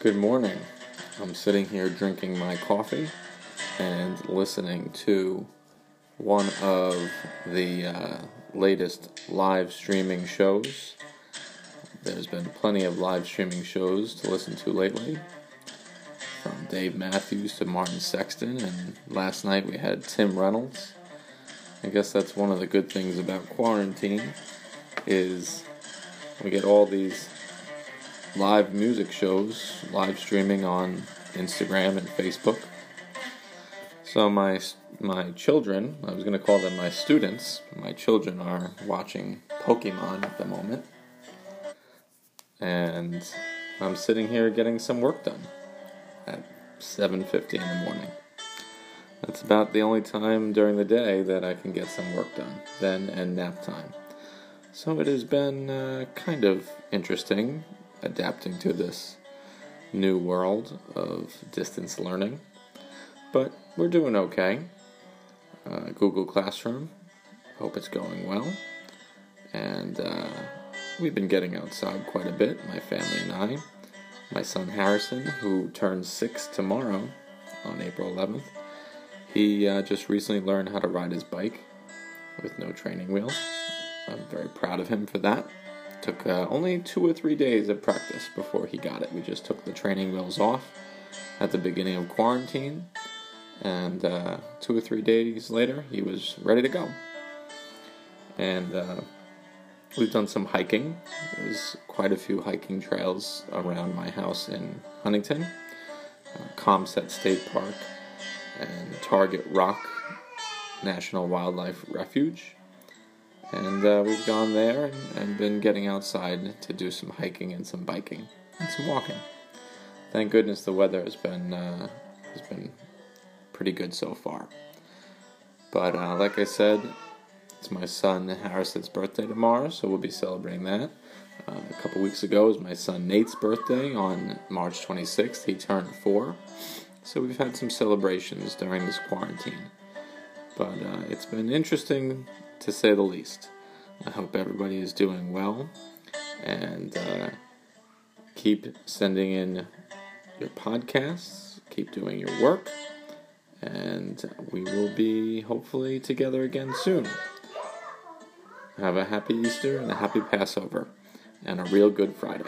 Good morning. I'm sitting here drinking my coffee and listening to one of the uh, latest live streaming shows. There's been plenty of live streaming shows to listen to lately, from Dave Matthews to Martin Sexton, and last night we had Tim Reynolds. I guess that's one of the good things about quarantine is we get all these live music shows, live streaming on Instagram and Facebook. So my my children, I was going to call them my students. My children are watching Pokemon at the moment. And I'm sitting here getting some work done at 7:50 in the morning. That's about the only time during the day that I can get some work done. Then and nap time. So it has been uh, kind of interesting adapting to this new world of distance learning. But we're doing okay. Uh, Google Classroom, hope it's going well. And uh, we've been getting outside quite a bit, my family and I. My son Harrison, who turns six tomorrow on April 11th, he uh, just recently learned how to ride his bike with no training wheels. I'm very proud of him for that. Took uh, only two or three days of practice before he got it. We just took the training wheels off at the beginning of quarantine, and uh, two or three days later, he was ready to go. And uh, we've done some hiking. There's quite a few hiking trails around my house in Huntington, uh, Caumsett State Park, and Target Rock National Wildlife Refuge. And uh, we've gone there and, been getting outside to do some hiking and some biking and some walking. Thank goodness the weather has been uh, has been pretty good so far. But uh, like I said, it's my son Harrison's birthday tomorrow, so we'll be celebrating that. Uh, a couple weeks ago was my son Nate's birthday on March 26th. He turned four, so we've had some celebrations during this quarantine. But uh, it's been interesting to say the least. I hope everybody is doing well and uh, keep sending in your podcasts, keep doing your work, and we will be hopefully together again soon. Have a happy Easter and a happy Passover and a real Good Friday.